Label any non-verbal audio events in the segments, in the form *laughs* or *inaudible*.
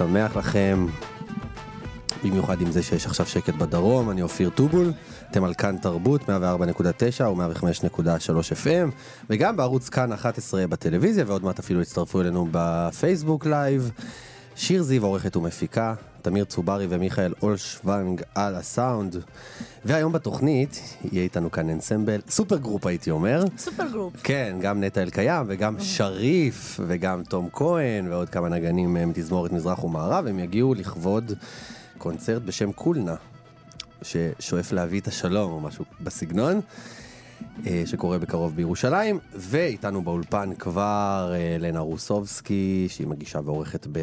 שמח לכם. במיוחד עם זה שיש עכשיו שקט בדרום, אני אופיר טובול, אתם על כאן תרבות 104.9 או 105.3 FM, וגם בערוץ כאן 11 בטלוויזיה, ועוד מעט אפילו יצטרפו אלינו בפייסבוק live. שיר זיו עורכת ומפיקה, תמיר צוברי ומיכאל אולשוונג על הסאונד. והיום בתוכנית יהיה איתנו כאן אנסמבל, super group הייתי אומר. super group. כן, גם נטע אלקיים וגם שריף וגם תום כהן ועוד כמה נגנים אה, מתזמורת מזרח ומערב, הם יגיעו לכבוד קונצרט בשם קולנה, ששואף להביא את השלום או משהו בסגנון, שקורה בקרוב בירושלים, ואיתנו באולפן כבר אה, לנה רוסובסקי, שהיא מגישה ועורכת ב,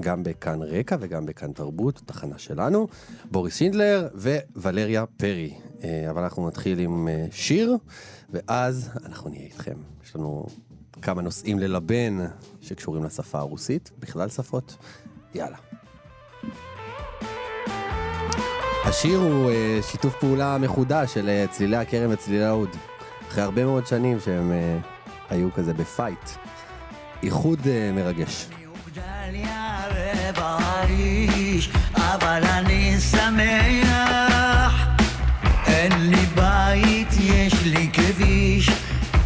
גם בכאן רקע וגם בכאן תרבות, תחנה שלנו, בוריס שינדלר וולריה פרי. אה, אבל אנחנו נתחיל עם אה, שיר, ואז אנחנו נהיה איתכם. יש לנו כמה נושאים ללבן שקשורים לשפה הרוסית, בכלל שפות. יאללה. השיר הוא אה, שיתוף פעולה מחודש של אה, צלילי הכרם וצלילי האוד. אחרי הרבה מאוד שנים שהם אה, היו כזה בפייט. איחוד אה, מרגש. אבל אני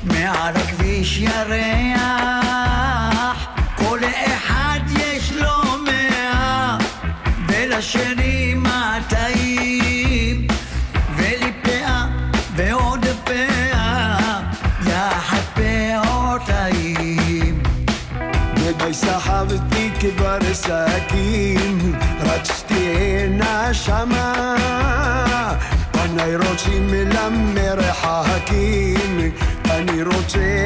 מעל הכביש ירח. רוצים למרחקים, אני רוצה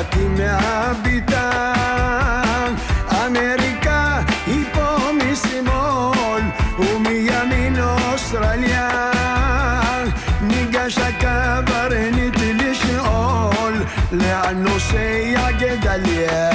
ότι με αμπητά Αμερικά υπόμιση μόλ Ουμία μην Αυστραλιά. Νίγκα σακά βαρένει τη λύση όλ Λεάνω σε η αγκεταλιά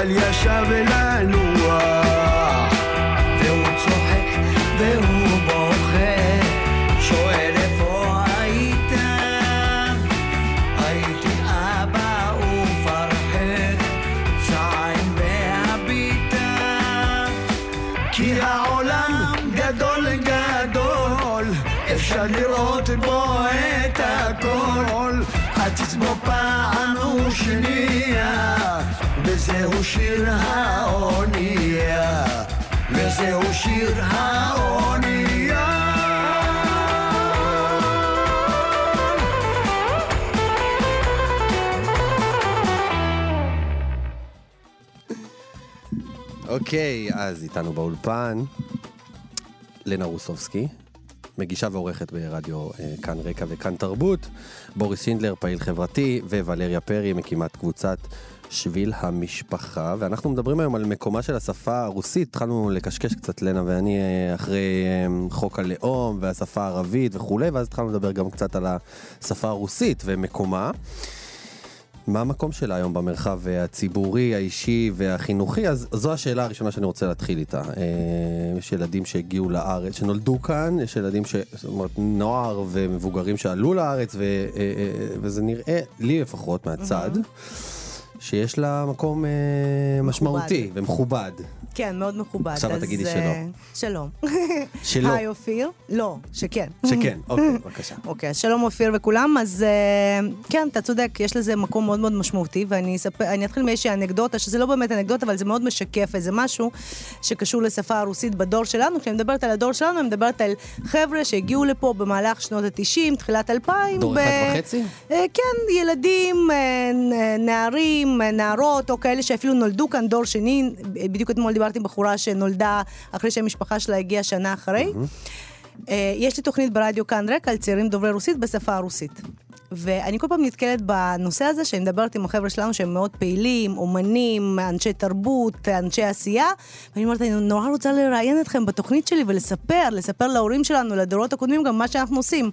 אבל ישב לנוח. והוא צוחק והוא בוכה, שואל איפה היית? הייתי אבא ופרחק, שעיים והביטה. כי העולם גדול גדול, אפשר לראות בו את הכל. בו פעם ושנייה, וזהו שיר האונייה, וזהו שיר האונייה. אוקיי, אז איתנו באולפן, לנה רוסובסקי, מגישה ועורכת ברדיו אה, כאן רקע וכאן תרבות, בוריס שינדלר, פעיל חברתי, וולריה פרי, מקימת קבוצת שביל המשפחה, ואנחנו מדברים היום על מקומה של השפה הרוסית, התחלנו לקשקש קצת לנה ואני אה, אחרי אה, חוק הלאום והשפה הערבית וכולי, ואז התחלנו לדבר גם קצת על השפה הרוסית ומקומה. מה המקום שלה היום במרחב הציבורי, האישי והחינוכי? אז זו השאלה הראשונה שאני רוצה להתחיל איתה. אה, יש ילדים שהגיעו לארץ, שנולדו כאן, יש ילדים ש... זאת אומרת, נוער ומבוגרים שעלו לארץ, ו... אה, אה, וזה נראה, לי לפחות, מהצד, שיש לה מקום אה, משמעותי ומכובד. כן, מאוד מכובד. עכשיו את תגידי אה, שלום. שלא. היי אופיר. לא, שכן. שכן, *laughs* אוקיי, בבקשה. אוקיי, שלום אופיר וכולם. אז אה, כן, אתה צודק, יש לזה מקום מאוד מאוד משמעותי, ואני אספר, אני אתחיל מאיזושהי אנקדוטה, שזה לא באמת אנקדוטה, אבל זה מאוד משקף איזה משהו שקשור לשפה הרוסית בדור שלנו. כשאני מדברת על הדור שלנו, אני מדברת על חבר'ה שהגיעו לפה במהלך שנות ה-90, תחילת 2000. דור אחד וחצי? אה, כן, ילדים, נערים, אה, נערות, או כאלה שאפילו נולדו כאן דור שני. בדיוק אתמול דיברתי עם בחורה שנולדה אחרי שהמשפחה שלה הגיעה שנה אחרי. אה, יש לי תוכנית ברדיו כאן רקע על צעירים דוברי רוסית בשפה הרוסית. ואני כל פעם נתקלת בנושא הזה, שאני מדברת עם החבר'ה שלנו שהם מאוד פעילים, אומנים, אנשי תרבות, אנשי עשייה, ואני אומרת, אני נורא רוצה לראיין אתכם בתוכנית שלי ולספר, לספר להורים שלנו, לדורות הקודמים, גם מה שאנחנו עושים.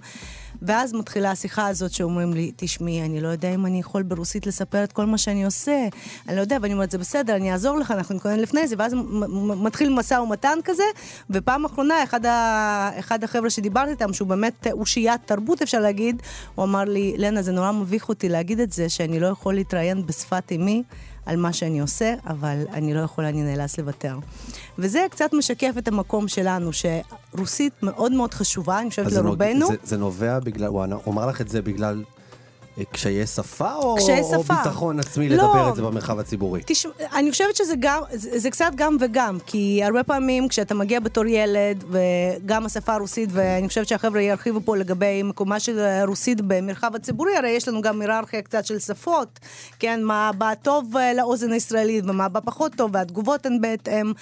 ואז מתחילה השיחה הזאת שאומרים לי, תשמעי, אני לא יודע אם אני יכול ברוסית לספר את כל מה שאני עושה. אני לא יודע, ואני אומרת, זה בסדר, אני אעזור לך, אנחנו נתכונן לפני זה, ואז מתחיל משא ומתן כזה, ופעם אחרונה, אחד, ה... אחד החבר'ה שדיברתי איתם, שהוא באמת אושיית תרבות, אפשר להגיד, הוא אמר לי, לנה, זה נורא מביך אותי להגיד את זה, שאני לא יכול להתראיין בשפת אמי. על מה שאני עושה, אבל אני לא יכולה, אני נאלץ לוותר. וזה קצת משקף את המקום שלנו, שרוסית מאוד מאוד חשובה, אני חושבת לרובנו. זה- זה נובע בגלל, הוא אמר לך את זה בגלל קשיי שפה, או קשיי או שפה. ביטחון עצמי לא. לדבר את זה במרחב הציבורי? תשמע, אני חושבת שזה גם, זה, זה קצת גם וגם, כי הרבה פעמים כשאתה מגיע בתור ילד, וגם השפה הרוסית, ואני חושבת שהחבר'ה ירחיבו פה לגבי מקומה של הרוסית במרחב הציבורי, הרי יש לנו גם היררכיה קצת של שפות, כן, מה בא טוב אה, לאוזן הישראלית ומה בא פחות טוב, והתגובות הן בהתאם.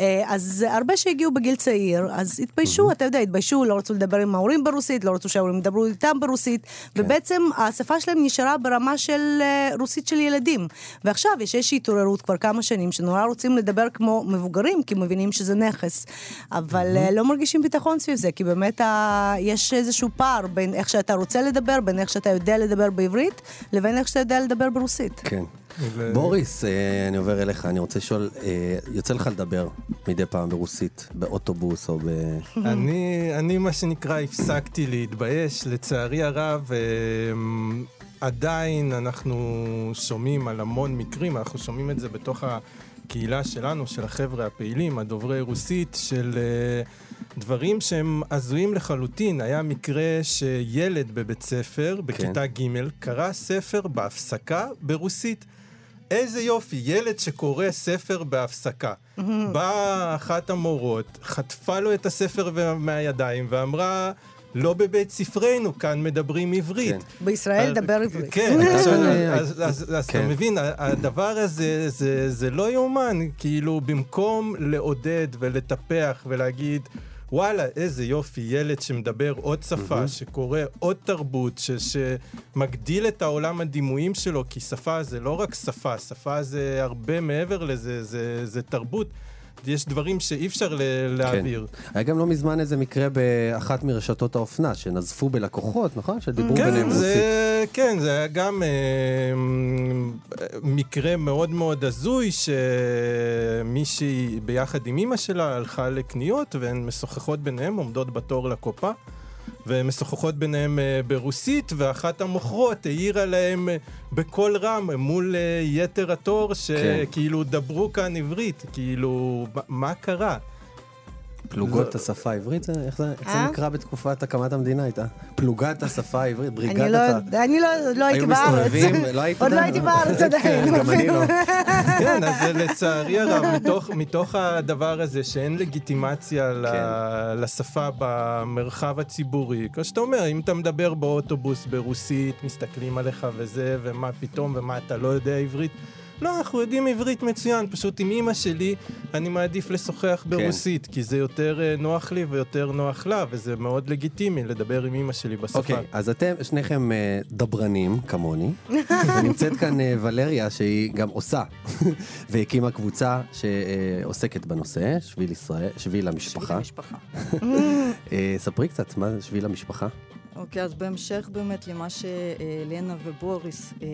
אה, אז הרבה שהגיעו בגיל צעיר, אז התביישו, אתה יודע, התביישו, לא רצו לדבר עם ההורים ברוסית, לא רצו שההורים ידברו איתם ברוסית, ובעצם השפה שלהם נשארה ברמה של אה, רוסית של ילדים. ועכשיו יש איזושהי התעוררות כבר כמה שנים, שנורא רוצים לדבר כמו מבוגרים, כי מבינים שזה נכס. אבל אה, לא מרגישים ביטחון סביב זה, כי באמת ה... יש איזשהו פער בין איך שאתה רוצה לדבר, בין איך שאתה יודע לדבר בעברית, לבין איך שאתה יודע לדבר ברוסית. כן. בוריס, אה, אני עובר אליך, אני רוצה לשאול, אה, יוצא לך לדבר מדי פעם ברוסית, באוטובוס או ב... *laughs* אני, אני מה שנקרא הפסקתי להתבייש, לצערי הרב, אמ, עדיין אנחנו שומעים על המון מקרים, אנחנו שומעים את זה בתוך הקהילה שלנו, של החבר'ה הפעילים, הדוברי רוסית, של אה, דברים שהם הזויים לחלוטין. היה מקרה שילד בבית ספר, בכיתה ג', קרא ספר בהפסקה ברוסית. איזה יופי, ילד שקורא ספר בהפסקה. באה אחת המורות, חטפה לו את הספר מהידיים ואמרה, לא בבית ספרנו, כאן מדברים עברית. כן. בישראל דבר עברית. כן, *laughs* עכשיו, כאן, אה, אז- אז אז אתה כן. מבין, ה- הדבר הזה, זה- זה לא יאומן. כאילו, במקום לעודד ולטפח ולהגיד... וואלה, איזה יופי, ילד שמדבר עוד שפה, שקורא עוד תרבות, ש- שמגדיל את העולם הדימויים שלו, כי שפה זה לא רק שפה, שפה זה הרבה מעבר לזה, זה, זה תרבות. יש דברים שאי אפשר ל- להעביר. היה גם לא מזמן איזה מקרה באחת מרשתות האופנה, שנזפו בלקוחות, נכון? שדיברו ביניהם כן, רוסית. זה, כן, זה היה גם אה, מקרה מאוד מאוד הזוי, שמישהי ביחד עם אימא שלה הלכה לקניות, והן משוחחות ביניהן, עומדות בתור לקופה. והן משוחחות ביניהן אה, ברוסית, ואחת המוכרות העירה להם אה, בקול רם מול אה, יתר התור, שכאילו דברו כאן עברית, כאילו, מה קרה? פלוגות השפה העברית, זה- איך זה איך זה אה? נקרא בתקופת הקמת המדינה הייתה? פלוגת השפה העברית, אני בריגדת לא, ה... אני לא, לא הייתי היו בארץ. מסתובבים, לא היית עוד לא? הייתי בארץ עדיין. גם אני לא. *laughs* כן, אז זה לצערי הרב, מתוך, מתוך הדבר הזה שאין לגיטימציה ל, כן. לשפה במרחב הציבורי, כמו שאתה אומר, אם אתה מדבר באוטובוס ברוסית, מסתכלים עליך וזה, ומה פתאום, ומה אתה לא יודע עברית. לא, אנחנו יודעים עברית מצוין, פשוט עם אימא שלי אני מעדיף לשוחח ברוסית, כי זה יותר אה, נוח לי ויותר נוח לה, וזה מאוד לגיטימי לדבר עם אימא שלי בשפה. אוקיי, אז אתם שניכם אה, דברנים, כמוני, *laughs* ונמצאת כאן אה, ולריה, שהיא גם עושה, *laughs* והקימה קבוצה שעוסקת בנושא, שביל ישראל, שביל המשפחה. משפחה. *laughs* אה, ספרי קצת, מה זה שביל המשפחה? אוקיי, אז בהמשך באמת למה שלנה ובוריס אה,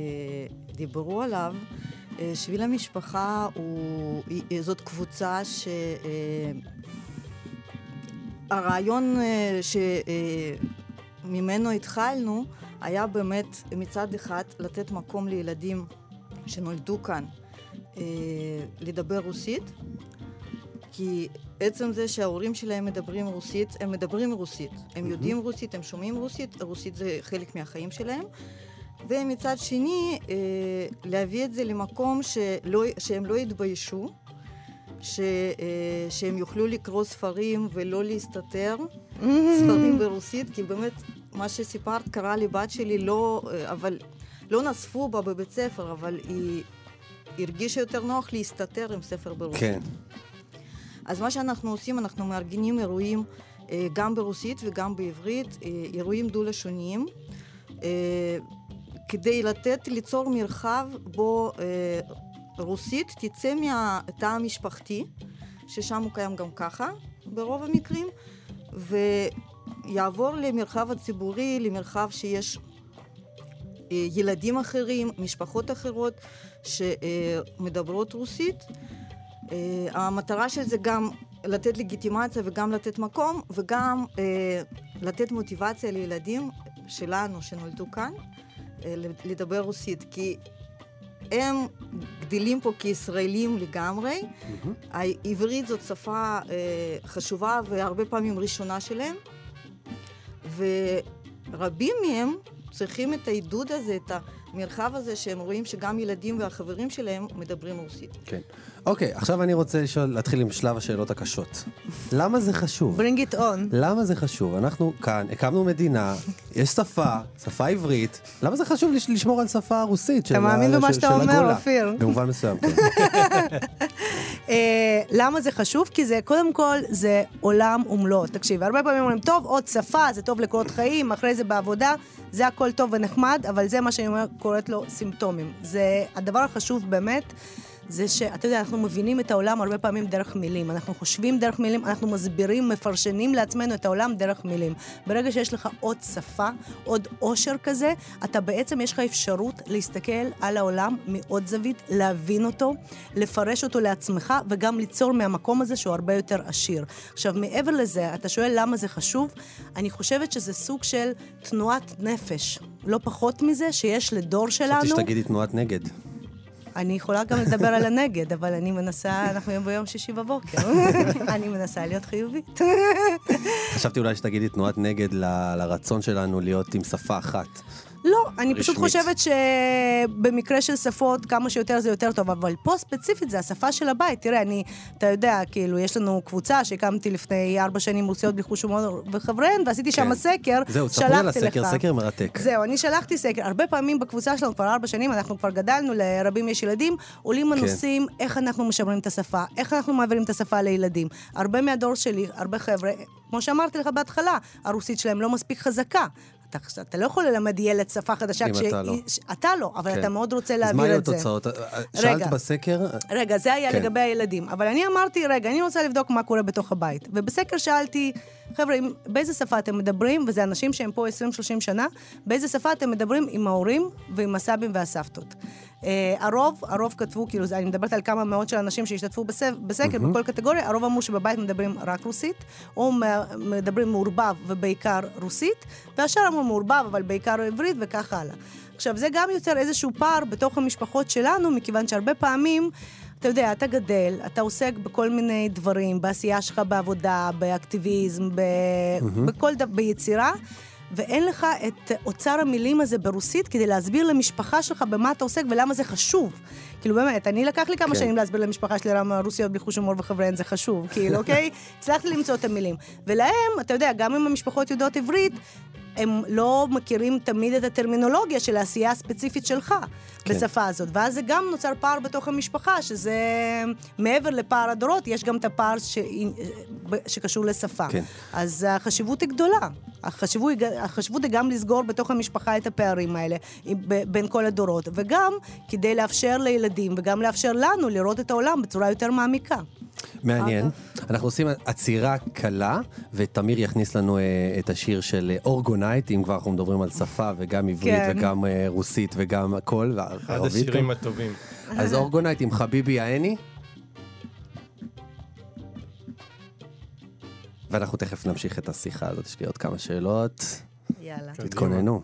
דיברו עליו, שביל המשפחה הוא, זאת קבוצה ש... אה, הרעיון אה, שממנו התחלנו היה באמת מצד אחד לתת מקום לילדים שנולדו כאן אה, לדבר רוסית, כי עצם זה שההורים שלהם מדברים רוסית, הם מדברים רוסית. הם יודעים רוסית, הם שומעים רוסית, רוסית זה חלק מהחיים שלהם. ומצד שני, אה, להביא את זה למקום שלא, שהם לא יתביישו, ש, אה, שהם יוכלו לקרוא ספרים ולא להסתתר, ספרים *laughs* ברוסית, כי באמת, מה שסיפרת קרה לבת שלי, לא, אה, אבל לא נזפו בה בבית ספר, אבל היא הרגישה יותר נוח להסתתר עם ספר ברוסית. כן. אז מה שאנחנו עושים, אנחנו מארגנים אירועים גם ברוסית וגם בעברית, אירועים דו-לשוניים, כדי לתת, ליצור מרחב בו אה, רוסית תצא מהתא המשפחתי, ששם הוא קיים גם ככה, ברוב המקרים, ויעבור למרחב הציבורי, למרחב שיש אה, ילדים אחרים, משפחות אחרות שמדברות רוסית. Uh, המטרה של זה גם לתת לגיטימציה וגם לתת מקום וגם uh, לתת מוטיבציה לילדים שלנו שנולדו כאן לדבר רוסית כי הם גדלים פה כישראלים לגמרי. העברית זאת שפה uh, חשובה והרבה פעמים ראשונה שלהם ורבים מהם צריכים את העידוד הזה, את המרחב הזה שהם רואים שגם ילדים והחברים שלהם מדברים רוסית. כן. אוקיי, עכשיו אני רוצה לשאול, להתחיל עם שלב השאלות הקשות. למה זה חשוב? bring it on. למה זה חשוב? אנחנו כאן, הקמנו מדינה, יש שפה, שפה עברית, למה זה חשוב לש- לשמור על שפה רוסית של אתה מאמין במה שאתה של אומר, הגולה? אופיר? במובן מסוים, כן. *laughs* אה, למה זה חשוב? כי זה, קודם כל, זה עולם ומלואו. תקשיב, הרבה פעמים אומרים, טוב, עוד שפה, זה טוב לקורות חיים, אחרי זה בעבודה, זה הכל טוב ונחמד, אבל זה מה שאני קוראת לו סימפטומים. זה הדבר החשוב באמת. זה שאתה יודע, אנחנו מבינים את העולם הרבה פעמים דרך מילים. אנחנו חושבים דרך מילים, אנחנו מסבירים, מפרשנים לעצמנו את העולם דרך מילים. ברגע שיש לך עוד שפה, עוד עושר כזה, אתה בעצם, יש לך אפשרות להסתכל על העולם מעוד זווית, להבין אותו, לפרש אותו לעצמך, וגם ליצור מהמקום הזה שהוא הרבה יותר עשיר. עכשיו, מעבר לזה, אתה שואל למה זה חשוב? אני חושבת שזה סוג של תנועת נפש. לא פחות מזה שיש לדור שלנו... חשבתי שתגידי תנועת נגד. אני יכולה גם לדבר על הנגד, אבל אני מנסה, אנחנו היום ביום שישי בבוקר. *laughs* אני מנסה להיות חיובית. חשבתי אולי שתגידי תנועת נגד ל- לרצון שלנו להיות עם שפה אחת. לא, אני פשוט. חושבת שבמקרה של שפות, כמה שיותר זה יותר טוב, אבל פה ספציפית זה השפה של הבית. תראה, אני, אתה יודע, כאילו, יש לנו קבוצה שהקמתי לפני ארבע שנים רוסיות בלי חוש הומור וחבריהן, ועשיתי שם כן. סקר, זהו, ספרי על הסקר. סקר מרתק. זהו, אני שלחתי סקר. הרבה פעמים בקבוצה שלנו, כבר ארבע שנים, אנחנו כבר גדלנו, לרבים יש ילדים, עולים כן. הנושאים, איך אנחנו משמרים את השפה, איך אנחנו מעבירים את השפה לילדים. הרבה מהדור שלי, הרבה חבר'ה, כמו שאמרתי לך בהתחלה, הרוסית שלהם לא מספיק חזקה. אתה, אתה לא יכול ללמד ילד שפה חדשה אם אתה לא. אתה לא, אבל כן. אתה מאוד רוצה אז מה להעביר היו את זה. התוצאות? שאלת. בסקר? רגע, זה היה כן. לגבי הילדים. אבל אני אמרתי, רגע, אני רוצה לבדוק מה קורה בתוך הבית. ובסקר שאלתי, חבר'ה, באיזה שפה אתם מדברים, וזה אנשים שהם פה 20-30 שנה, באיזה שפה אתם מדברים עם ההורים ועם הסבים והסבתות. Uh, הרוב, הרוב כתבו, כאילו, אני מדברת על כמה מאות של אנשים שהשתתפו בס- בסקר, mm-hmm. בכל קטגוריה, הרוב אמרו שבבית מדברים רק רוסית, או מדברים מעורבב ובעיקר רוסית, והשאר אמרו מעורבב, אבל בעיקר עברית וכך הלאה. עכשיו, זה גם יוצר איזשהו פער בתוך המשפחות שלנו, מכיוון שהרבה פעמים... אתה יודע, אתה גדל, אתה עוסק בכל מיני דברים, בעשייה שלך בעבודה, באקטיביזם, ב... בכל דבר, ביצירה, ואין לך את אוצר המילים הזה ברוסית כדי להסביר למשפחה שלך במה אתה עוסק ולמה זה חשוב. כאילו באמת, אני לקח לי כמה כן. שנים להסביר למשפחה שלי למה רוסיות בלי חוש הומור וחבריהן זה חשוב, כאילו, אוקיי? *laughs* הצלחתי למצוא את המילים. ולהם, אתה יודע, גם אם המשפחות יודעות עברית, הם לא מכירים תמיד את הטרמינולוגיה של העשייה הספציפית שלך כן. בשפה הזאת. ואז זה גם נוצר פער בתוך המשפחה, שזה מעבר לפער הדורות, יש גם את הפער ש... שקשור לשפה. כן. אז החשיבות היא גדולה. החשיבות, החשיבות היא גם לסגור בתוך המשפחה את הפערים האלה בין כל הדורות, וגם כדי לאפשר לילדים וגם לאפשר לנו לראות את העולם בצורה יותר מעמיקה. מעניין. אנחנו עושים עצירה קלה, ותמיר יכניס לנו אה, את השיר של אה, אורגונייט, אם כבר אנחנו מדברים על שפה, וגם עברית, כן. וגם אה, רוסית, וגם הכל, אחד וערבית. השירים גם. הטובים. אז אורגונייט עם חביבי יעני. ואנחנו תכף נמשיך את השיחה הזאת, יש לי עוד כמה שאלות. יאללה. תתכוננו.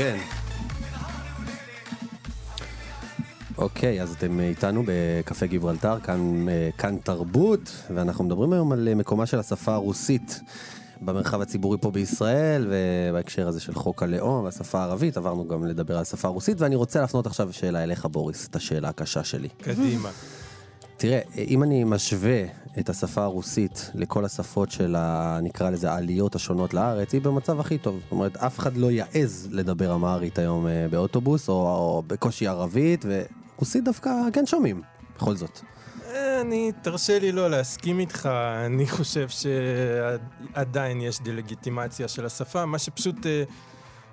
כן. אוקיי, אז אתם איתנו בקפה גיברלטר, כאן, אה, כאן תרבות, ואנחנו מדברים היום על אה, מקומה של השפה הרוסית במרחב הציבורי פה בישראל, ובהקשר הזה של חוק הלאום והשפה הערבית, עברנו גם לדבר על השפה הרוסית, ואני רוצה להפנות עכשיו שאלה אליך, בוריס, את השאלה הקשה שלי. קדימה. תראה, אם אני משווה את השפה הרוסית לכל השפות של ה... נקרא לזה העליות השונות לארץ, היא במצב הכי טוב. זאת אומרת, אף אחד לא יעז לדבר אמהרית היום אה, באוטובוס, או, או בקושי ערבית, ורוסית דווקא כן שומעים, בכל זאת. אני, תרשה לי לא להסכים איתך, אני חושב שעדיין יש דה-לגיטימציה של השפה, מה שפשוט אה,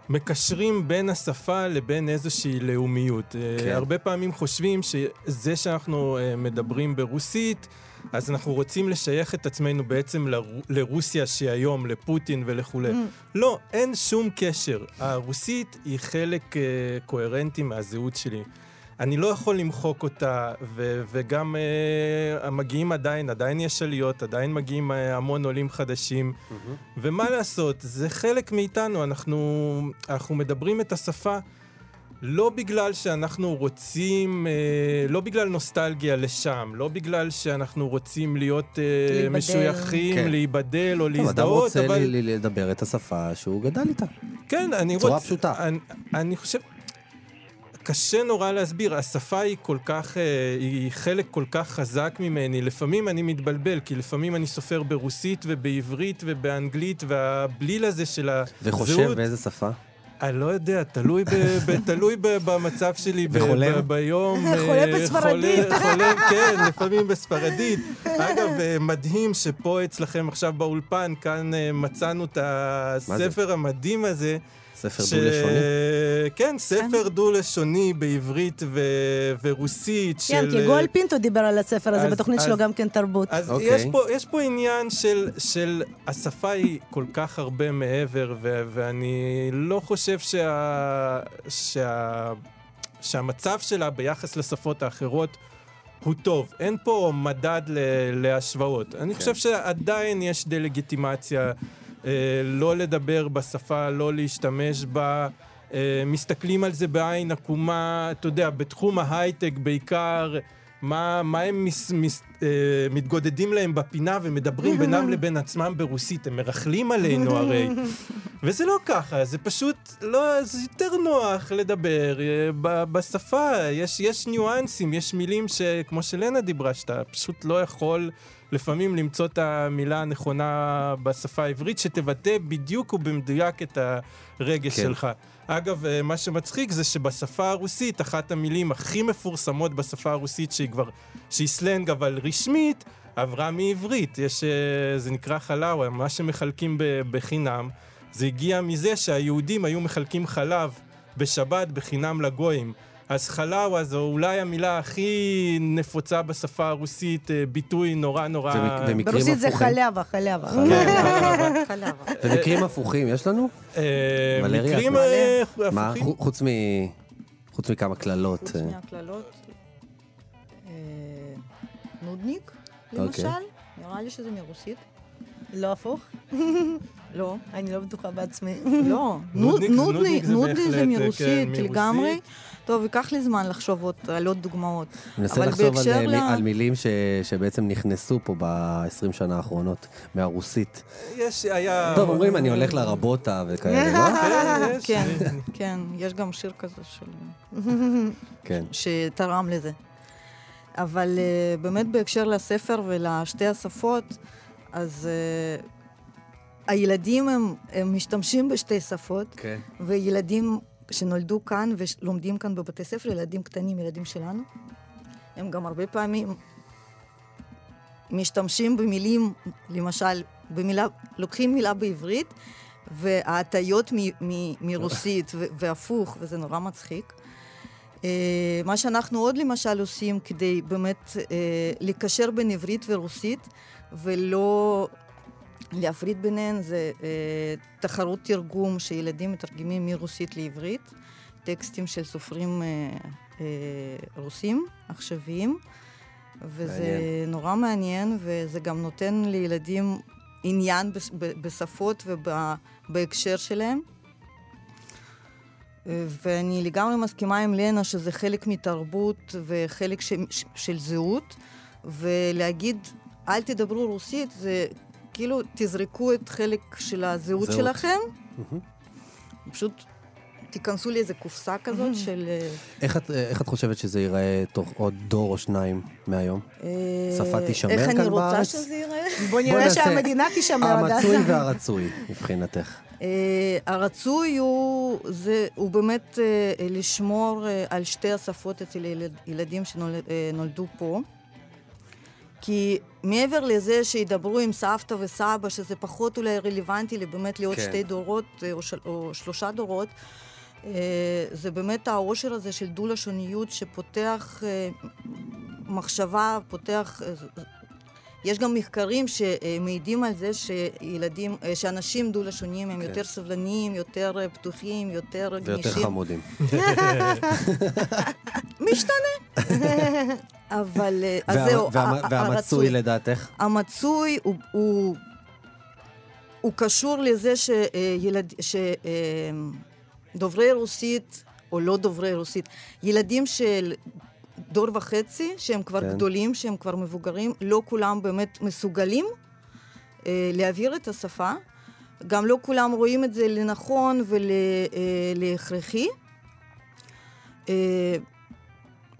מקשרים בין השפה לבין איזושהי לאומיות. כן. כן. הרבה פעמים חושבים שזה שאנחנו אה, מדברים ברוסית, אז אנחנו רוצים לשייך את עצמנו בעצם לר... לרוסיה שהיא היום, לפוטין וכולי. לא, אין שום קשר. הרוסית היא חלק אה, קוהרנטי מהזהות שלי. אני לא יכול למחוק אותה, ו- וגם uh, מגיעים עדיין, עדיין יש עליות, עדיין מגיעים uh, המון עולים חדשים. ומה לעשות, זה חלק מאיתנו, אנחנו, אנחנו מדברים את השפה לא בגלל שאנחנו רוצים, uh, לא בגלל נוסטלגיה לשם, לא בגלל שאנחנו רוצים להיות uh, להיבדל. משויכים, כן. להיבדל או טוב, אדם להזדהות, רוצה אבל... ל- ל- לדבר את השפה שהוא גדל איתה. כן, אני בצורה רוצה... פשוטה. אני, אני חושב... קשה נורא להסביר, השפה היא כל כך, אה, היא חלק כל כך חזק ממני. לפעמים אני מתבלבל, כי לפעמים אני סופר ברוסית ובעברית ובאנגלית, והבליל הזה של הזהות... וחושב באיזה שפה? אני לא יודע, תלוי, ב, ב, תלוי ב, במצב שלי ב, וחולם? ב, ביום. חולה אה, בספרדית. חולה, חולם, כן, לפעמים בספרדית. אגב, אה, מדהים שפה אצלכם עכשיו באולפן, כאן מצאנו את הספר המדהים הזה. ספר ש- דו-לשוני? כן, ספר דו-לשוני בעברית ו- ורוסית. כן, של, כי גואל פינטו דיבר על הספר הזה אז- בתוכנית שלו אז- גם כן תרבות. אז אוקיי. יש, פה, יש פה עניין של, של השפה היא כל כך הרבה מעבר, ו, ואני לא חושב שה, שה, שהמצב שלה ביחס לשפות האחרות הוא טוב. אין פה מדד ל, להשוואות. אני כן. חושב שעדיין יש דה-לגיטימציה אה, לא לדבר בשפה, לא להשתמש בה. אה, מסתכלים על זה בעין עקומה, אתה יודע, בתחום ההייטק בעיקר, מה, מה הם מס, מס, אה, מתגודדים להם בפינה ומדברים בינם *laughs* לבין עצמם ברוסית, הם מרכלים עלינו הרי. *laughs* וזה לא ככה, זה פשוט, לא, זה יותר נוח לדבר אה, ב- בשפה, יש, יש ניואנסים, יש מילים שכמו שלנה דיברה, שאתה פשוט לא יכול לפעמים למצוא את המילה הנכונה בשפה העברית, שתבטא בדיוק ובמדויק את הרגש כן. שלך. אגב, אה, מה שמצחיק זה שבשפה הרוסית, אחת המילים הכי מפורסמות בשפה הרוסית, שהיא כבר, שהיא סלנג אבל רשמית, עברה מעברית. יש, אה, זה נקרא חלאווה, מה שמחלקים בחינם. זה הגיע מזה שהיהודים היו מחלקים חלב בשבת בחינם לגויים. אז חלאווה זו אולי המילה הכי נפוצה בשפה הרוסית, אה, ביטוי נורא נורא... ברוסית זה. כן, חלאווה. חלב. ומקרים הפוכים יש לנו? אה, מקרים אה, מה? הפוכים? חו- חוץ מ... חוץ מכמה קללות. חוץ מהקללות, נודניק, אוקיי. למשל, נראה לי שזה מרוסית. לא הפוך? *laughs* לא, אני לא בטוחה בעצמי. לא, נודניק- זה כן, מרוסית. לגמרי. טוב, ייקח לי זמן לחשוב עוד על עוד דוגמאות. אני מנסה אבל לחשוב על, אה, ל- על מילים ש- שבעצם נכנסו פה ב-20 שנה האחרונות, מהרוסית. יש, היה... טוב, אומרים אני הולך לרבוטה וכאלה, לא? *laughs* כן. *laughs* כן, כן, יש גם שיר כזה של... *laughs* כן. שתרם לזה. אבל uh, באמת בהקשר לספר ולשתי השפות, אז uh, הילדים הם, הם משתמשים בשתי שפות, כן. וילדים שנולדו כאן ולומדים כאן בבתי ספר, ילדים קטנים, ילדים שלנו, הם גם הרבה פעמים משתמשים במילים, למשל, במילה, לוקחים מילה בעברית, וההטיות מרוסית והפוך, וזה נורא מצחיק. אה, מה שאנחנו עוד למשל עושים כדי באמת אה, לקשר בין עברית ורוסית, ולא להפריד ביניהן, זה אה, תחרות תרגום שילדים מתרגמים מרוסית לעברית, טקסטים של סופרים אה, אה, רוסים עכשוויים, וזה מעניין. נורא מעניין, וזה גם נותן לילדים עניין בש- ב- בשפות ובהקשר שלהם. ואני לגמרי מסכימה עם לנה שזה חלק מתרבות וחלק ש... ש- של זהות, ולהגיד, אל תדברו רוסית, זה כאילו תזרקו את חלק של הזהות זהות. שלכם, פשוט תיכנסו לאיזה קופסה כזאת של... אה, איך את- איך את חושבת שזה ייראה תוך עוד דור או שניים מהיום? אה, שפה תישמר איך כאן אני רוצה בארץ? שזה ייראה? *laughs* בוא נראה שהמדינה תישמר עד אז. המצוי והרצוי, מבחינתך. אה, הרצוי הוא, זה, הוא באמת אה, לשמור אה, על שתי השפות אצל ילד, ילדים שנולדו פה. כי מעבר לזה שידברו עם סבתא וסבא, שזה פחות אולי רלוונטי באמת לעוד כן. שתי דורות אה, או, של, או שלושה דורות, אה, זה באמת העושר הזה של דו-לשוניות שפותח אה, מחשבה, פותח... יש גם מחקרים שמעידים על זה שילדים, אה, שאנשים דו-לשוניים הם כן. יותר סבלניים, יותר אה, פתוחים, יותר ויותר גמישים. חמודים. *laughs* משתנה. *laughs* אבל אה, אז זהו, והמצוי. לדעתך? המצוי הוא, הוא, הוא קשור לזה שילד, שדוברי רוסית, או לא דוברי רוסית, ילדים של דור וחצי, שהם כבר כן. גדולים, שהם כבר מבוגרים, לא כולם באמת מסוגלים אה, להעביר את השפה. גם לא כולם רואים את זה לנכון ולהכרחי. אה,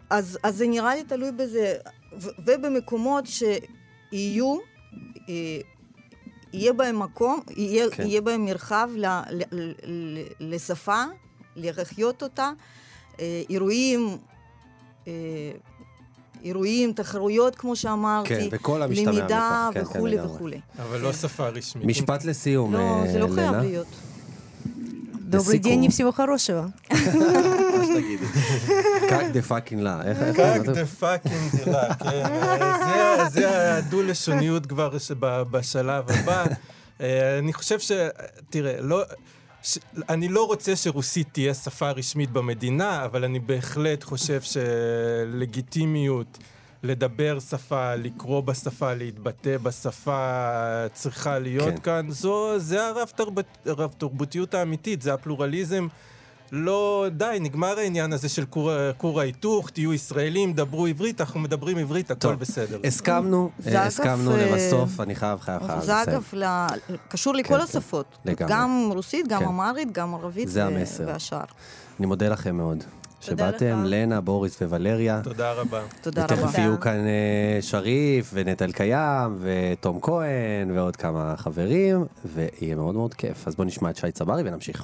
אז, אז זה נראה לי תלוי בזה, ו- ובמקומות שיהיו, אה, יהיה בהם מקום, יהיה, כן. יהיה בהם מרחב ל, ל, ל, ל, לשפה, להחיות אותה, אה, אירועים, אה, אירועים, תחרויות, כמו שאמרתי, כן, וכל המשתמע למידה מכך, כן, כן, וכולי לגמרי. וכולי. אבל לא שפה רשמית. משפט לסיום, לא, אה, זה לא חייב לנה. להיות. Добрый לסיכום. день и всего хорошего. מה שתגידי. קאק דה פאקינג לה. איך... איך- קאק דה פאקינג דירה, כן. אה, זה- זה הדו-לשוניות כבר שב- בשלב הבא. אה, אני חושב ש... תראה, לא... ש... אני לא רוצה שרוסית תהיה שפה רשמית במדינה, אבל אני בהחלט חושב שלגיטימיות לדבר שפה, לקרוא בשפה, להתבטא בשפה, צריכה להיות כן. כאן. זו, זה הרב-תרבות- הרב-תרבותיות האמיתית, זה הפלורליזם. לא, די, נגמר העניין הזה של כור, כור ההיתוך, תהיו ישראלים, דברו עברית, אנחנו מדברים עברית, הכל טוב, בסדר. הסכמנו, זה אגב, הסכמנו אה, לבסוף, אני חייב, חייב, חייב זה לסיים. אגב ל- קשור לכל כן. השפות. גם רוסית, גם כן. אמרית, גם ערבית זה ו- המסר. והשאר. אני מודה לכם מאוד. שבאתם. לנה, בוריס וולריה. תודה רבה. תודה ותכף רבה. יהיו כאן אה, שריף ונטע קיים ותום כהן ועוד כמה חברים, ויהיה מאוד מאוד כיף. אז בואו נשמע את שי צברי ונמשיך.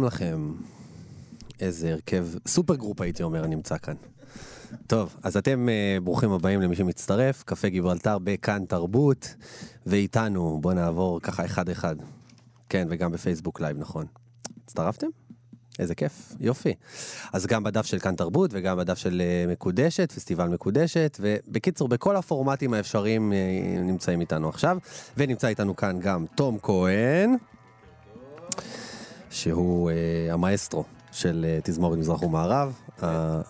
שלום לכם. איזה הרכב, super group הייתי אומר, נמצא כאן. טוב, אז אתם אה, ברוכים הבאים למי שמצטרף, קפה גיברלטר בכאן תרבות, ואיתנו, בואו נעבור ככה אחד-אחד. כן, וגם בפייסבוק live, נכון. הצטרפתם? איזה כיף, יופי. אז גם בדף של כאן תרבות וגם בדף של אה, מקודשת, פסטיבל מקודשת, ובקיצור, בכל הפורמטים האפשריים אה, נמצאים איתנו עכשיו, ונמצא איתנו כאן גם תום כהן, שהוא uh, המאסטרו של uh, תזמורת מזרח ומערב,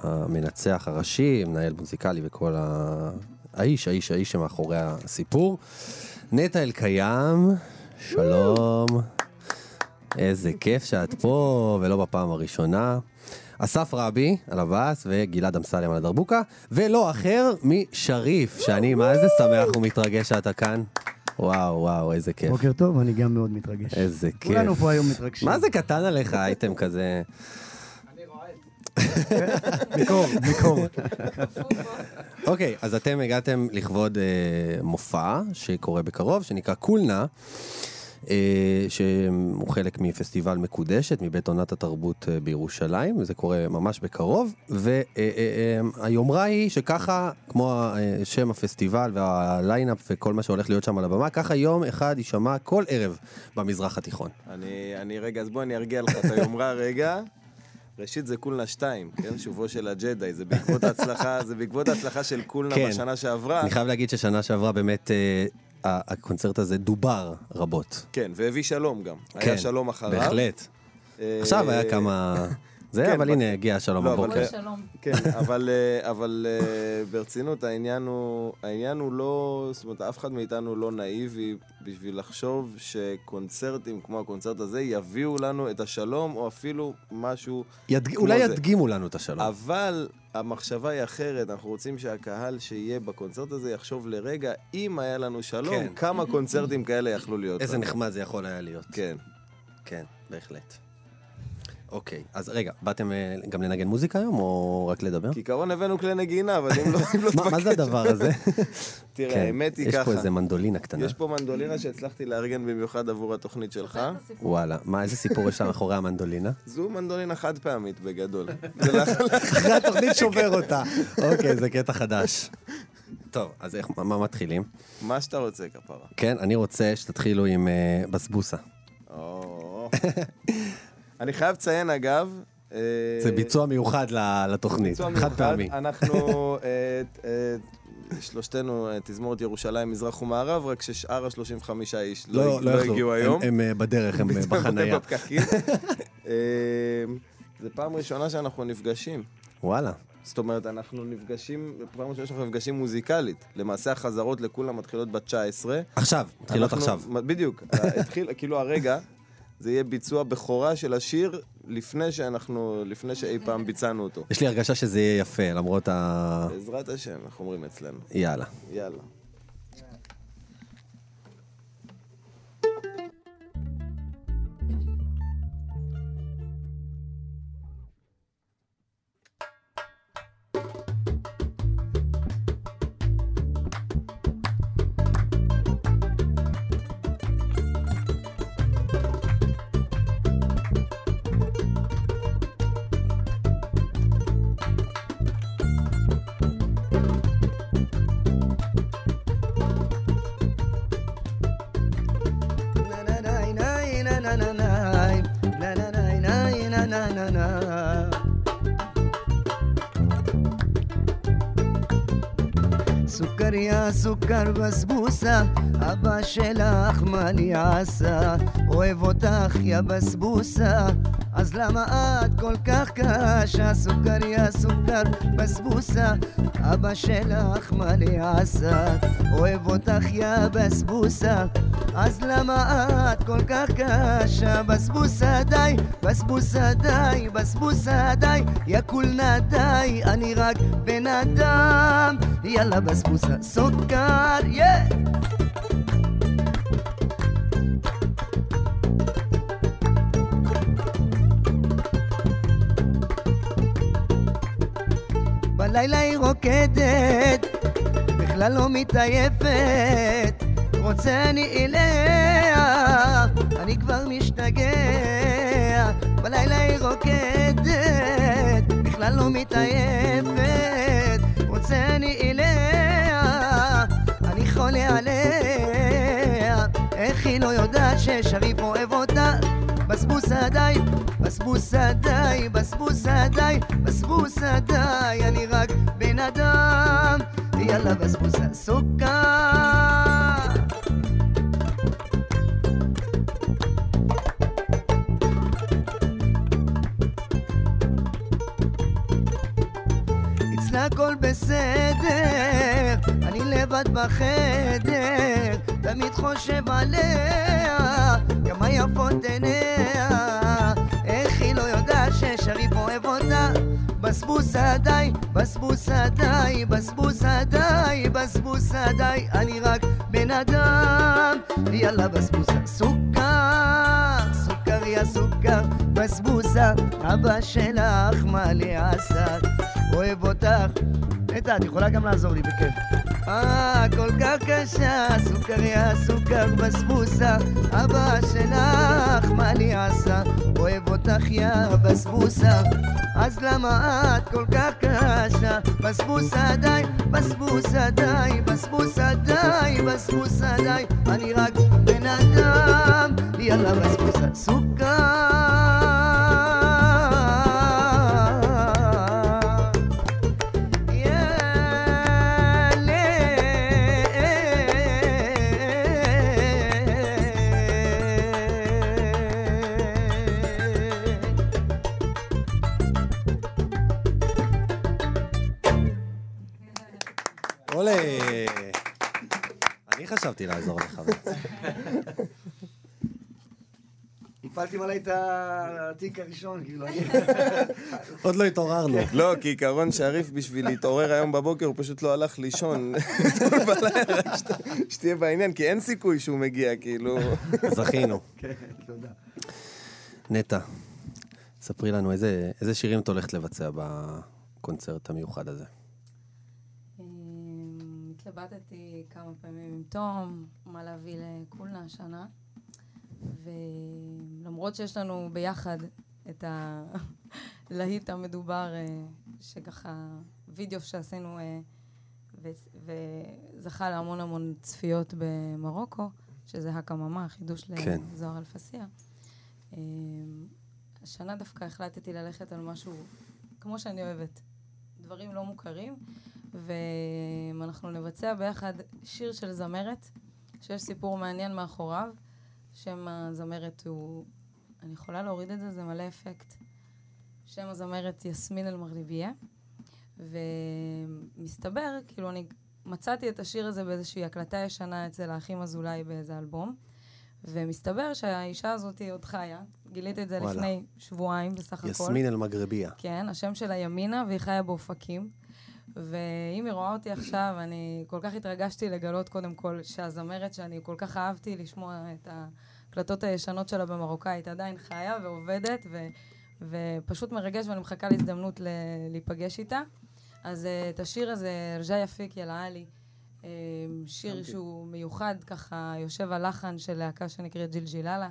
המנצח הראשי, מנהל מוזיקלי וכל ה... האיש, האיש, האיש שמאחורי הסיפור. נטע אלקיים, שלום. איזה כיף שאת פה, ולא בפעם הראשונה. אסף רבי על הבאס וגלעד אמסלם על הדרבוקה, ולא אחר משריף, שאני מה זה שמח ומתרגש שאתה כאן. וואו, וואו, איזה כיף. בוקר טוב, אני גם מאוד מתרגש. איזה כיף. כולנו פה היום מתרגשים. מה זה קטן עליך, אייטם כזה? מקור, מקור. אוקיי, אז אתם הגעתם לכבוד אה, מופע שקורה בקרוב, שנקרא קולנה, שהוא חלק מפסטיבל מקודשת, מבית עונת התרבות אה, בירושלים, וזה קורה ממש בקרוב, והיומרה היא שככה, כמו אה, שם הפסטיבל והליינאפ וכל מה שהולך להיות שם על הבמה, ככה יום אחד יישמע כל ערב במזרח התיכון. אני, אני רגע, אז בוא אני ארגיע לך את היומרה *laughs* רגע. ראשית זה קולנה 2, כן? שובו של הג'די, זה בעקבות ההצלחה, זה בעקבות ההצלחה של קולנה כן. בשנה שעברה. אני חייב להגיד ששנה שעברה באמת אה, הקונצרט הזה דובר רבות. כן, והביא שלום גם. כן, היה שלום אחריו. בהחלט. אה, עכשיו היה כמה... *laughs* זה, כן, אבל ב- הנה הגיע השלום לא, אבל בבוקר. כן, כן, אבל, אה, אבל אה, ברצינות, העניין הוא, העניין הוא לא, זאת אומרת, אף אחד מאיתנו לא נאיבי בשביל לחשוב שקונצרטים כמו הקונצרט הזה יביאו לנו את השלום, או אפילו משהו ידג- כמו אולי זה. ידגימו לנו את השלום. אבל המחשבה היא אחרת, אנחנו רוצים שהקהל שיהיה בקונצרט הזה יחשוב לרגע, אם היה לנו שלום, כן. כמה קונצרטים כאלה יכלו להיות איזה לנו. נחמד זה יכול היה להיות. כן. כן, בהחלט. אוקיי, אז רגע, באתם אה, גם לנגן מוזיקה היום, או רק לדבר? כעיקרון הבאנו כלי נגינה, אבל אם לא, לא *laughs* מה- מה זה תבקש- הדבר הזה? *laughs* תראה, כן, האמת היא יש ככה. פה איזה מנדולינה קטנה. יש פה מנדולינה שהצלחתי לארגן במיוחד עבור התוכנית שלך. וואלה, מה, איזה סיפור יש שם מאחורי המנדולינה? *laughs* זו מנדולינה חד פעמית בגדול. לך- אחרי התוכנית שובר אותה. אוקיי, זה קטע חדש. טוב, אז איך, מה- מה מתחילים? מה שאתה רוצה, כפרה. כן, אני רוצה שתתחילו עם אה, בסבוסה. אני חייב לציין, אגב... אה, זה ביצוע מיוחד לתוכנית, חד. פעמי. אנחנו, *laughs* אה, אה, שלושתנו, תזמורת ירושלים, מזרח ומערב, רק ששאר ה-35 איש לא לא יכלו. הגיעו הם- היום. הם בדרך, הם *laughs* בחנייה. *laughs* זה פעם ראשונה שאנחנו נפגשים. וואלה. זאת אומרת, אנחנו נפגשים, פעם ראשונה שאנחנו נפגשים מוזיקלית. למעשה החזרות לכולם מתחילות בת 19. עכשיו, מתחילות עכשיו. בדיוק. התחיל, כאילו הרגע, זה יהיה ביצוע בכורה של השיר לפני שאנחנו, לפני שאי פעם ביצענו אותו. יש לי הרגשה שזה יהיה יפה, למרות ה... בעזרת השם, איך אומרים אצלנו. יאללה. יאללה. סוכר בסבוסה, אבא שלך מה אני עשה? אוהב אותך יא בסבוסה, אז למה את כל כך קשה? סוכר יא סוכר בסבוסה, אבא שלך אני עשה? אוהב אותך יא בסבוסה, אז למה את כל כך קשה? בסבוסה די, בסבוסה די, בסבוסה די, יא כולנה די, אני רק בן אדם, יאללה בסבוסה סוכר, יא! בלילה היא רוקדת, בכלל לא מתעייפת, רוצה אני אליה, אני כבר משתגע, בלילה היא רוקדת, בכלל לא מתעייפת, רוצה אני אליה, אני חולה עליה, איך היא לא יודעת ששריף אוהב אותה? בסבוסה די, בסבוסה די, בסבוסה די, בסבוסה די, אני רק בן אדם, יאללה בסבוסה סוכר. אצלה הכל בסדר, אני לבד בחדר, תמיד חושב עליה, כמה יפות עיניה, בסבוסה די, בסבוסה די, בסבוסה די, בסבוסה די, אני רק בן אדם, יאללה בסבוסה סוכר, סוכר יא בסבוסה, אבא שלך מה לי עשה, אוהב אותך. נטע, את יכולה גם לעזור לי בכיף. אה, כל כך קשה, סוכר יא סוכר בסבוסה, אבא שלך מה לי עשה, אוהב אותך יא בסבוסה, אז למה את כל כך קשה? בסבוסה די, בסבוסה די, בסבוסה די, בסבוסה די, אני רק בן אדם, יאללה בסבוסה סוכר. עולה. אני חשבתי לעזור לך. הפלתם עליי את התיק הראשון, כאילו. עוד לא התעוררנו. לא, כי עיקרון שריף בשביל להתעורר היום בבוקר, הוא פשוט לא הלך לישון *laughs* שתהיה בעניין, כי אין סיכוי שהוא מגיע, כאילו... זכינו. כן, תודה. נטע, ספרי לנו איזה שירים את הולכת לבצע בקונצרט המיוחד הזה. התלבטתי כמה פעמים עם תום, מה להביא לקולנה השנה, ולמרות שיש לנו ביחד את הלהיט *laughs* המדובר, אה, שככה, וידאו שעשינו, אה, וזכה להמון המון צפיות במרוקו, שזה הקממה, חידוש כן. לזוהר אלפסיה. אמ, השנה דווקא החלטתי ללכת על משהו כמו שאני אוהבת, דברים לא מוכרים, ואנחנו נבצע ביחד שיר של זמרת, שיש סיפור מעניין מאחוריו. שם הזמרת הוא... אני יכולה להוריד את זה, זה מלא אפקט. שם הזמרת יסמין אל-מרליביה, ומסתבר, כאילו אני מצאתי את השיר הזה באיזושהי הקלטה ישנה אצל האחים אזולאי באיזה אלבום, ומסתבר שהאישה הזאת עוד חיה, גיליתי את זה וואלה. לפני שבועיים בסך הכל. יסמין אל-מגרביה. כן, השם שלה ימינה, והיא חיה באופקים. ואם היא רואה אותי עכשיו, אני כל כך התרגשתי לגלות קודם כל שהזמרת שאני כל כך אהבתי לשמוע את ההקלטות הישנות שלה במרוקאית עדיין חיה ועובדת, ו, ופשוט מרגש ואני מחכה להזדמנות ל, להיפגש איתה. אז uh, את השיר הזה, רג'אי יפיק ילעלי, uh, שיר שהוא מיוחד, ככה יושב הלחן של להקה שנקראת ג'ילג'ילאלה.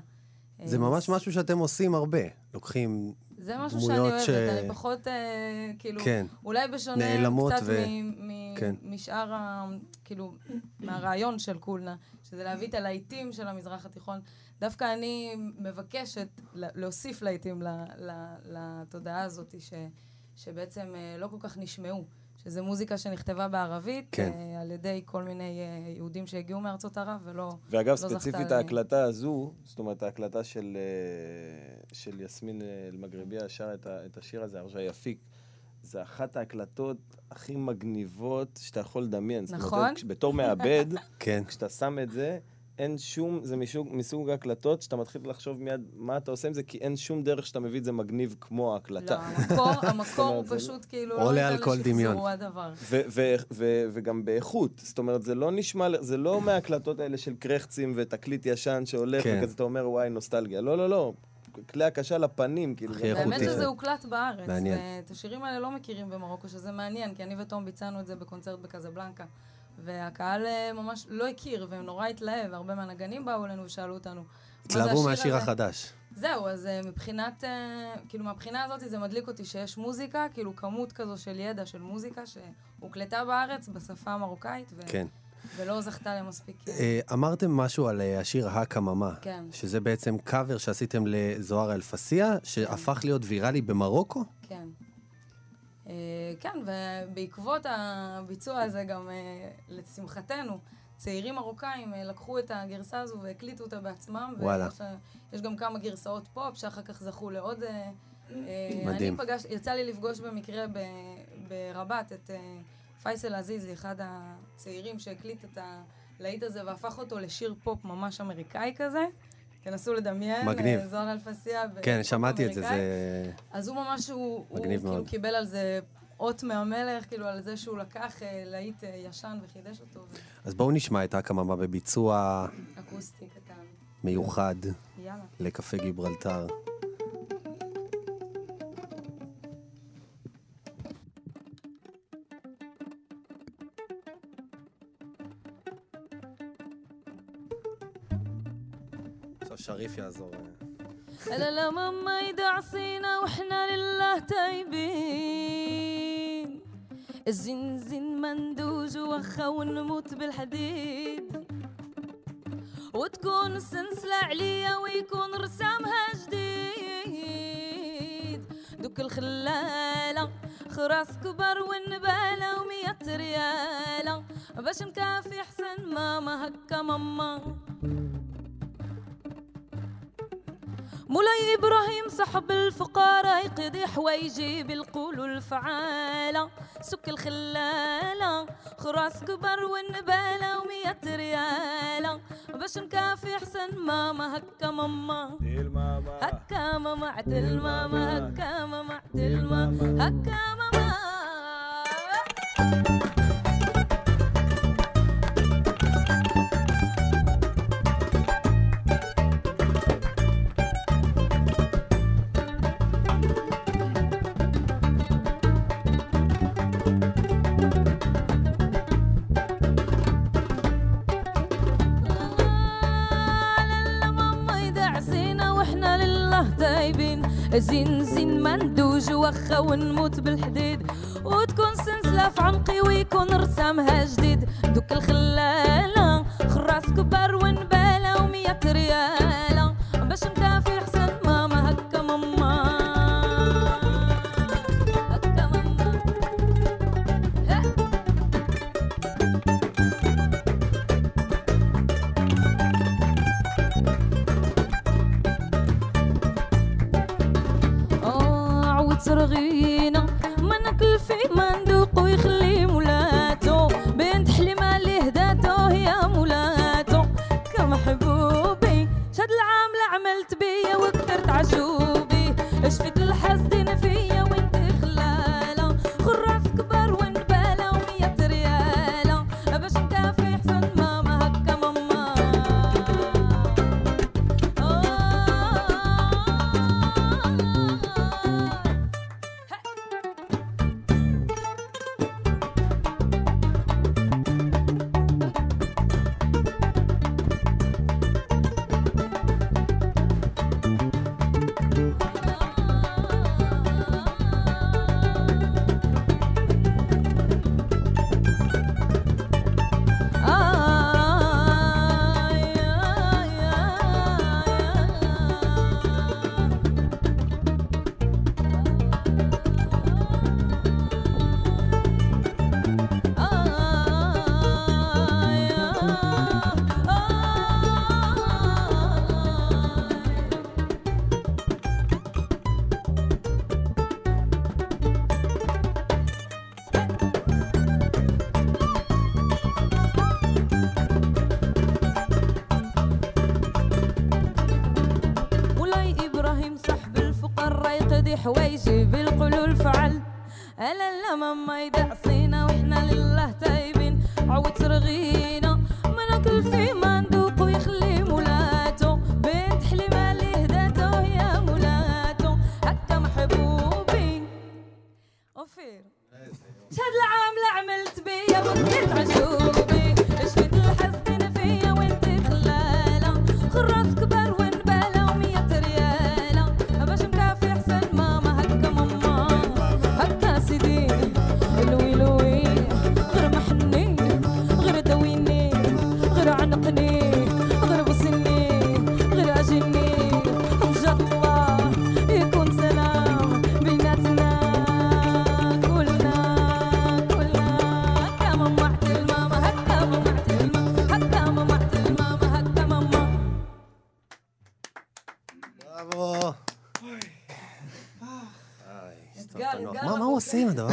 זה אה, ממש משהו שאתם עושים הרבה. לוקחים זה משהו שאני אוהבת, ש... אני פחות, אה, כאילו, כן. אולי בשונה קצת ו- מ- מ- כן. משאר, ה, כאילו, מהרעיון של קולנה, שזה להביא את הלהיטים של המזרח התיכון. דווקא אני מבקשת להוסיף להיטים לתודעה הזאת, ש, שבעצם אה, לא כל כך נשמעו. שזו מוזיקה שנכתבה בערבית, כן. אה, על ידי כל מיני אה, יהודים שהגיעו מארצות ערב, ולא ואגב, לא זכתה ספציפית ההקלטה הזו, זאת אומרת, ההקלטה של, אה, של יסמין אלמגרביה שרה את, ה- את השיר הזה, ארז'ה יפיק, זה אחת ההקלטות הכי מגניבות שאתה יכול לדמיין. זאת אומרת, נכון. בתור מעבד, כן. *laughs* כשאתה שם את זה, אין שום, זה מסוג, מסוג ההקלטות שאתה מתחיל לחשוב מיד מה אתה עושה עם זה, כי אין שום דרך שאתה מביא את זה מגניב כמו ההקלטה. לא, המקור, *laughs* המקור הוא זה פשוט כאילו עולה לא על ניתן כל לשחזור, דמיון. הוא הדבר. ו- ו- ו- וגם באיכות, זאת אומרת, זה לא נשמע, זה לא מההקלטות האלה של קרחצים ותקליט ישן שהולך כן. וכזה אתה אומר, וואי, נוסטלגיה. לא, לא, לא. כלי הקשה לפנים, כאילו. הכי זה- איכותי. האמת שזה הוקלט בארץ, מעניין. ואת השירים האלה לא מכירים במרוקו, שזה מעניין, כי אני ותום ביצענו את זה בקונצרט בקזבלנקה, והקהל אה, ממש לא הכיר, והם נורא התלהב, הרבה מהנגנים באו אלינו ושאלו אותנו. "מה זה התלהבו השיר מהשיר הזה?" החדש. זהו, אז אה, מבחינת, אה, כאילו מהבחינה הזאת זה מדליק אותי שיש מוזיקה, כאילו כמות כזו של ידע של מוזיקה שהוקלטה בארץ בשפה המרוקאית, ו- כן. ולא זכתה למספיק... אמרתם משהו על השיר הקממה. כן. שזה בעצם קאבר שעשיתם לזוהר אלפסיה, שהפך להיות ויראלי במרוקו? כן. אה, כן, ובעקבות הביצוע הזה גם, אה, לשמחתנו, צעירים מרוקאים אה, לקחו את הגרסה הזו והקליטו אותה בעצמם. וואלה. ויש, יש גם כמה גרסאות פופ שאחר כך זכו לעוד... מדהים. אני פגש, יצא לי לפגוש במקרה ב, ברבת את פייסל עזיזי, אחד הצעירים שהקליט את הלהיט הזה והפך אותו לשיר פופ ממש אמריקאי כזה. תנסו לדמיין. מגניב. אה, זוהר אלפסיה. כן, שמעתי את זה. זה... אז הוא ממש, הוא, הוא מגניב כאילו מאוד. קיבל על זה אות מהמלך, כאילו על זה שהוא לקח אה, להיט אה, ישן וחידש אותו, אז בואו נשמע את הקממה בביצוע אקוסטי קטן. מיוחד יאללה. לקפה גיברלטר. עכשיו שריף יעזור. لا لا ماما يدعسينا واحنا لله تايبين الزنزين مندوج وخا ونموت بالحديد وتكون السلسلة عليا ويكون رسامها جديد دوك الخلالة خراس كبر والنبالة ومية ريالة باش نكافي حسن ماما هكا ماما مولاي إبراهيم صاحب الفقراء يقضي حوايجي بالقول الفعالة سك الخلالة خراس كبر والنبالة ومية ريالة. باش نكافي حسن ماما هكا ماما. هكا ماما عدل ماما هكا ماما عدل ماما. هكا ماما. زين زين ما ندوج وخا ونموت بالحديد وتكون سلسلة في عنقي ويكون رسامها جديد. دوك الخلالة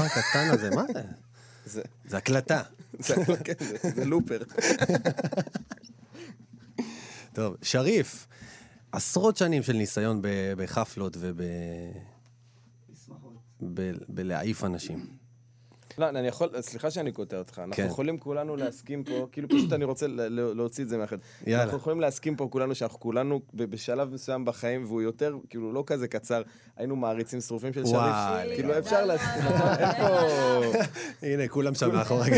הקטן הזה? מה זה? זה- זה הקלטה. זה- כן, זה- זה לופר. טוב, שריף, עשרות שנים של ניסיון בחפלות וב... בלהעיף אנשים. לא, אני יכול, סליחה שאני קוטע אותך, אנחנו כן. יכולים כולנו להסכים פה, כאילו פשוט אני רוצה להוציא את זה מהחד. יאללה. אנחנו יכולים להסכים פה כולנו שאנחנו כולנו בשלב מסוים בחיים, והוא יותר, כאילו לא כזה קצר, היינו מעריצים שרופים של שריף. וואי. כאילו אפשר להסכים, נכון? הנה, כולם שם מאחורי.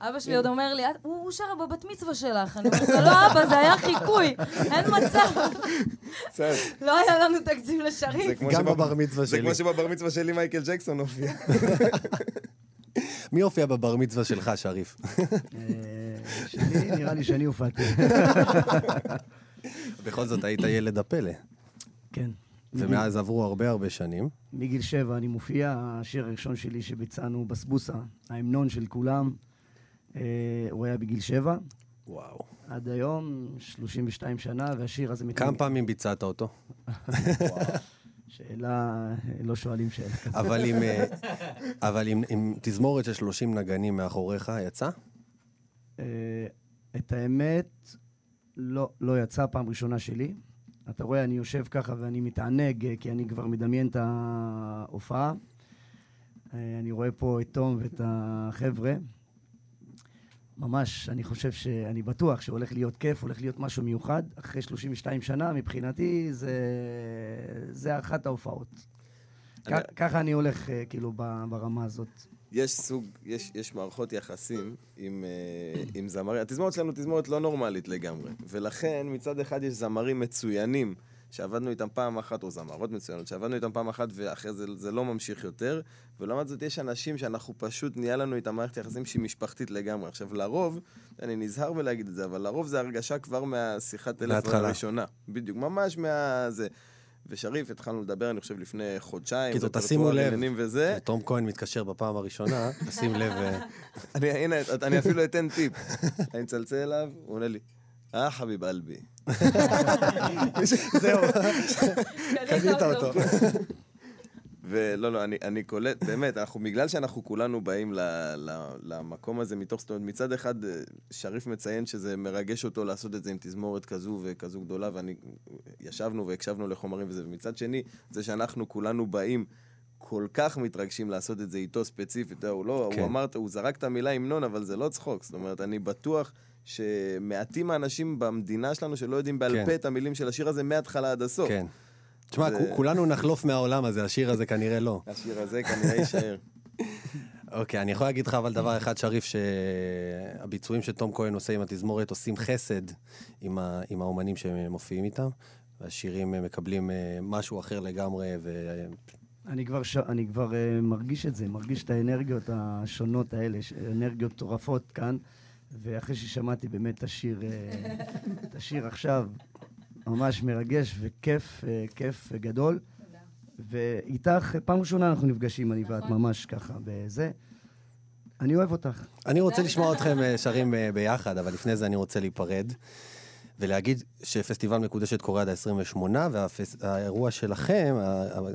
אבא שלי עוד אומר לי, "את- הוא שר בבת מצווה שלך. אני אומרת לו, לא, אבא, זה היה חיקוי, אין מצב. לא היה לנו תקציב זה לשרים. כמו גם בבר מצווה זה שלי. כמו שבבר מצווה שלי מייקל ג'קסון הופיע. מי הופיע בבר מצווה שלך, שריף? אה, שלי, נראה לי שאני הופעתי. *laughs* בכל זאת, היית ילד הפלא. כן. ומאז עברו הרבה הרבה שנים. מגיל שבע אני מופיע, השיר הראשון שלי שביצענו, בסבוסה, ההמנון של כולם, אה, הוא היה בגיל שבע. וואו. עד היום, 32 שנה, והשיר הזה... כמה פעמים ביצעת אותו? *laughs* שאלה, לא שואלים שאלה כזאת. אבל עם, אה, *laughs* אבל עם, עם תזמורת של 30 נגנים מאחוריך, יצא? אה, את האמת, לא, לא יצא פעם ראשונה שלי. אתה רואה, אני יושב ככה ואני מתענג, אה, כי אני כבר מדמיין את ההופעה. אני רואה פה את תום ואת החבר'ה. ממש, אני חושב ש... אני בטוח שהולך להיות כיף, הולך להיות משהו מיוחד. אחרי 32 שנה, מבחינתי, זה, זה אחת ההופעות. אני- ככה אני הולך, אה, כאילו, ברמה הזאת. יש סוג, יש, יש מערכות יחסים עם, אה, עם זמרים. התזמורת שלנו תזמורת לא נורמלית לגמרי. ולכן מצד אחד יש זמרים מצוינים שעבדנו איתם פעם אחת, או זמרות מצוינות, שעבדנו איתם פעם אחת ואחרי זה זה לא ממשיך יותר. ולעומת זאת יש אנשים שאנחנו פשוט, נהיה לנו איתם מערכת יחסים שהיא משפחתית לגמרי. עכשיו לרוב, אני נזהר בלהגיד את זה, אבל לרוב זה הרגשה כבר מהשיחת טלפון. הראשונה. בדיוק, ממש מה... זה. ושריף, התחלנו לדבר, אני חושב, לפני חודשיים. קיצור, רפרטואר תשימו לב. וזה. תום כהן מתקשר בפעם הראשונה, *laughs* תשים לב. אה, אני, הנה, אני אפילו אתן טיפ. אני מצלצל אליו, הוא עונה לי, אה, חביב אלבי. *laughs* זהו, קנית אותו. ולא, לא, אני, אני קולט, באמת, אנחנו, בגלל שאנחנו כולנו באים ל, ל, למקום הזה מתוך, זאת אומרת, מצד אחד, אה, שריף מציין שזה מרגש אותו לעשות את זה עם תזמורת כזו וכזו גדולה, ואני, ישבנו והקשבנו לחומרים וזה, ומצד שני, זה שאנחנו כולנו באים כל כך מתרגשים לעשות את זה איתו ספציפית, הוא לא, כן. הוא אמר, הוא זרק את המילה המנון, אבל זה לא צחוק, זאת אומרת, אני בטוח שמעטים האנשים במדינה שלנו שלא יודעים בעל כן. פה את המילים של השיר הזה מההתחלה עד הסוף. כן. תשמע, זה- כו- כולנו נחלוף מהעולם הזה, השיר הזה כנראה לא. *laughs* השיר הזה כנראה יישאר. *laughs* אוקיי, אני יכול להגיד לך אבל דבר אחד, שריף, שהביצועים שתום כהן עושה עם התזמורת עושים חסד עם, ה... עם האומנים שמופיעים איתם, והשירים מקבלים אה, משהו אחר לגמרי, ו... אני כבר, ש... אני כבר uh, מרגיש את זה, מרגיש את האנרגיות השונות האלה, אנרגיות מטורפות כאן, ואחרי ששמעתי באמת את השיר, uh, את השיר עכשיו, ממש מרגש וכיף, uh, כיף גדול. ואיתך, פעם ראשונה אנחנו נפגשים, אני ואת, ממש ככה, בזה. אני אוהב אותך. אני רוצה לשמוע אתכם אה, שרים אה, ביחד, אבל לפני זה אני רוצה להיפרד. ולהגיד שפסטיבל מקודשת קורה עד ה-28, והאירוע שלכם,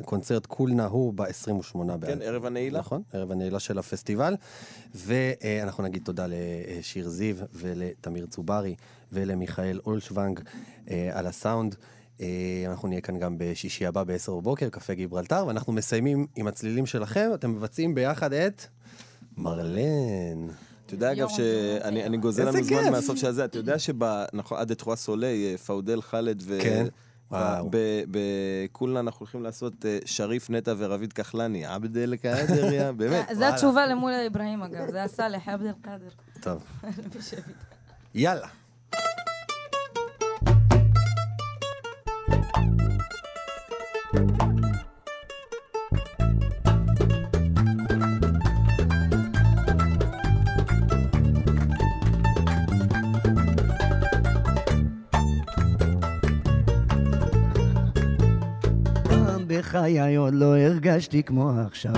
הקונצרט כולנה הוא ב-28 באב. כן, ערב הנעילה. נכון, ערב הנעילה של הפסטיבל. ואנחנו נגיד תודה לשיר זיו ולתמיר צוברי ולמיכאל אולשוונג אה, על הסאונד. אה, אנחנו נהיה כאן גם בשישי הבא ב-10 בבוקר, קפה גיברלטר, ואנחנו מסיימים עם הצלילים שלכם, אתם מבצעים ביחד את מרלן. אתה יודע, אגב, שאני אני גוזל לנו זמן. מהסוף של זה, אתה יודע שבנכון, עד אתרואה סולי, אה, פאודל חאלד ו... כן. וואו. ב- בקולנה אנחנו הולכים לעשות אה, שריף נטע ורביד כחלני, עבדל קאדר, יא, *laughs* באמת. זה התשובה למול אברהים, אגב, זה הסאלח, עבד אל-קאדר. טוב, *laughs* בשבי. יאללה. בחיי עוד לא הרגשתי כמו עכשיו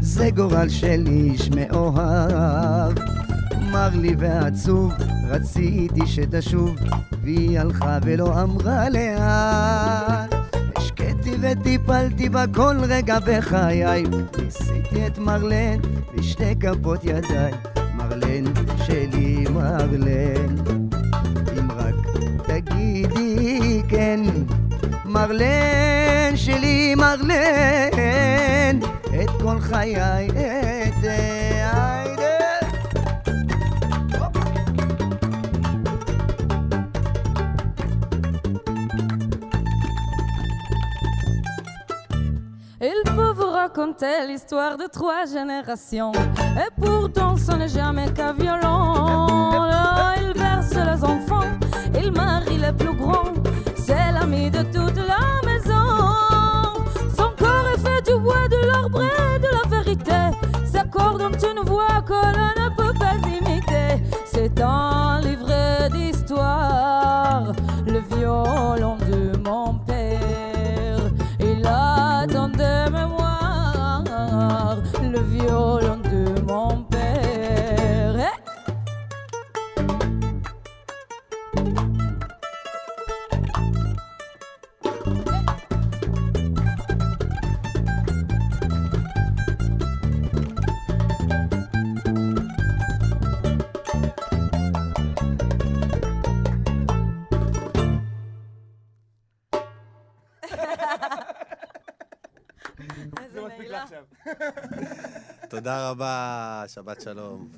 זה גורל של איש מאוהב מר לי ועצוב רציתי שתשוב והיא הלכה ולא אמרה לאן השקטתי וטיפלתי בה כל רגע בחיי. ניסיתי את מרלן בשתי כפות ידיי. מרלן שלי, מרלן. אם רק תגידי כן. מרלן שלי, מרלן. את כל חיי אתן. היידה. Ils peuvent raconter l'histoire de trois générations. Et pourtant, ce n'est jamais qu'à violon. Là, ils versent les enfants, ils marient les plus grands. C'est l'ami de toute bois, de l'arbre רבה, שבת שלום.